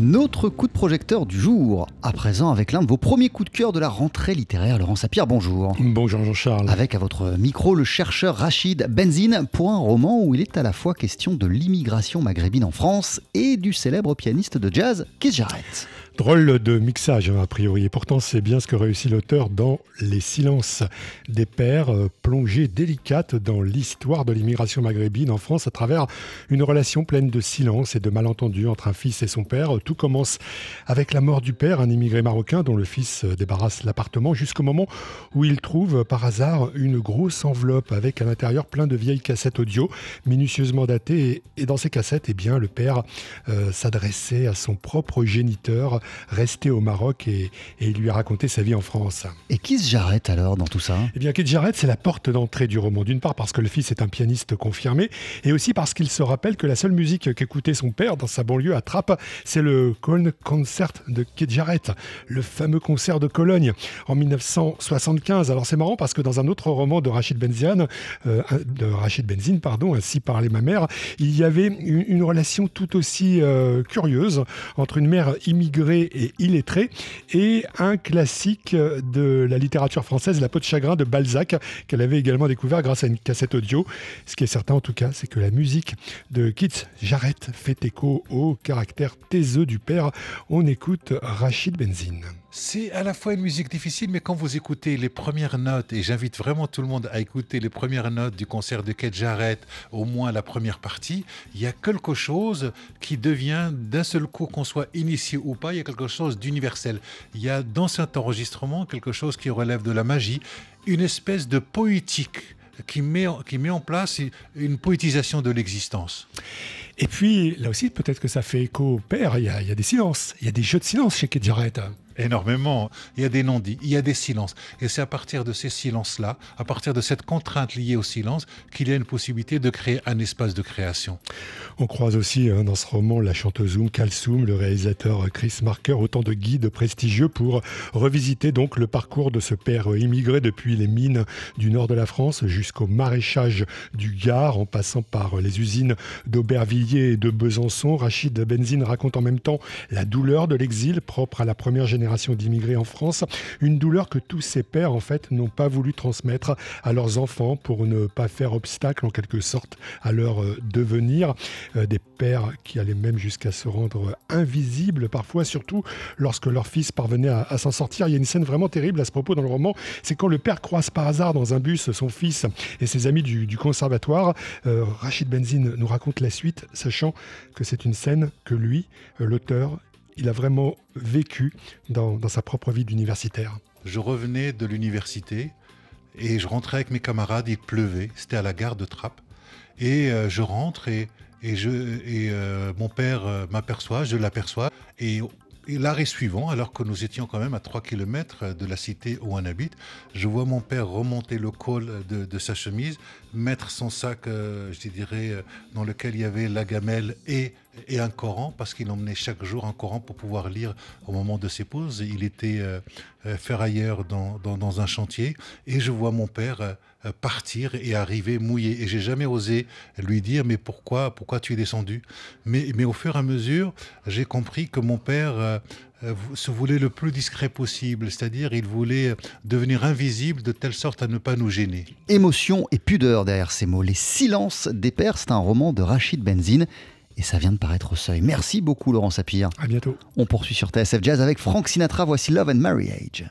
Notre coup de projecteur du jour, à présent avec l'un de vos premiers coups de cœur de la rentrée littéraire, Laurent Sapir, bonjour. Bonjour Jean-Charles. Avec à votre micro le chercheur Rachid Benzine pour un roman où il est à la fois question de l'immigration maghrébine en France et du célèbre pianiste de jazz Keith Jarrett. Drôle de mixage, a priori. Et pourtant, c'est bien ce que réussit l'auteur dans Les silences des pères, euh, plongée délicate dans l'histoire de l'immigration maghrébine en France à travers une relation pleine de silence et de malentendus entre un fils et son père. Tout commence avec la mort du père, un immigré marocain dont le fils euh, débarrasse l'appartement, jusqu'au moment où il trouve par hasard une grosse enveloppe avec à l'intérieur plein de vieilles cassettes audio minutieusement datées. Et, dans ces cassettes, eh bien, le père euh, s'adressait à son propre géniteur resté au Maroc et, il lui a raconté sa vie en France. Et qui se Jarrett alors dans tout ça? Eh bien, Keith Jarrett, c'est la porte d'entrée du roman. D'une part parce que le fils est un pianiste confirmé et aussi parce qu'il se rappelle que la seule musique qu'écoutait son père dans sa banlieue à Trappes, c'est le Cologne Concert de Keith Jarrett, le fameux concert de Cologne en 1975. Alors c'est marrant parce que dans un autre roman de Rachid Benziane, euh, de Rachid Benzine, pardon, ainsi parlait ma mère, il y avait une, relation tout aussi euh, curieuse entre une mère immigrée et illettré, et un classique de la littérature française, La peau de chagrin de Balzac, qu'elle avait également découvert grâce à une cassette audio. Ce qui est certain en tout cas, c'est que la musique de Keith Jarrett fait écho au caractère taiseux du père. On écoute Rachid Benzine. C'est à la fois une musique difficile, mais quand vous écoutez les premières notes, et j'invite vraiment tout le monde à écouter les premières notes du concert de Keith Jarrett, au moins la première partie, il y a quelque chose qui devient d'un seul coup, qu'on soit initié ou pas, il y a quelque chose d'universel. Il y a dans cet enregistrement quelque chose qui relève de la magie, une espèce de poétique qui met, qui met en place une poétisation de l'existence. Et puis, là aussi, peut-être que ça fait écho au père, il y, a, des silences, il y a des jeux de silence chez Keith Jarrett énormément. Il y a des non-dits, il y a des silences. Et c'est à partir de ces silences-là, à partir de cette contrainte liée au silence, qu'il y a une possibilité de créer un espace de création. On croise aussi hein, dans ce roman la chanteuse Oum Kalsoum, le réalisateur Chris Marker, autant de guides prestigieux pour revisiter donc le parcours de ce père immigré depuis les mines du nord de la France jusqu'au maraîchage du Gard, en passant par les usines d'Aubervilliers et de Besançon. Rachid Benzine raconte en même temps la douleur de l'exil propre à la première génération d'immigrés en France, une douleur que tous ces pères en fait n'ont pas voulu transmettre à leurs enfants pour ne pas faire obstacle en quelque sorte à leur euh, devenir. Euh, des pères qui allaient même jusqu'à se rendre invisibles parfois, surtout lorsque leur fils parvenait à, s'en sortir. Il y a une scène vraiment terrible à ce propos dans le roman, c'est quand le père croise par hasard dans un bus son fils et ses amis du, conservatoire. Euh, Rachid Benzine nous raconte la suite, sachant que c'est une scène que lui, l'auteur, il a vraiment vécu dans, sa propre vie d'universitaire. Je revenais de l'université et je rentrais avec mes camarades, il pleuvait, c'était à la gare de Trappes. Et euh, je rentre et, je, et euh, mon père euh, m'aperçoit, je l'aperçois, et et l'arrêt suivant, alors que nous étions quand même à 3 km de la cité où on habite, je vois mon père remonter le col de, sa chemise, mettre son sac, je dirais, dans lequel il y avait la gamelle et, et un Coran, parce qu'il emmenait chaque jour un Coran pour pouvoir lire au moment de ses pauses. Il était euh, ferrailleur dans, dans, un chantier, et je vois mon père partir et arriver mouillé. Et j'ai jamais osé lui dire mais pourquoi, pourquoi tu es descendu? Mais, mais au fur et à mesure, j'ai compris que mon père euh, se voulait le plus discret possible, c'est-à-dire il voulait devenir invisible de telle sorte à ne pas nous gêner. Émotion et pudeur derrière ces mots. Les silences des pères, c'est un roman de Rachid Benzine et ça vient de paraître au seuil. Merci beaucoup Laurent Sapir. À bientôt. On poursuit sur TSF Jazz avec Frank Sinatra, voici Love and Marriage.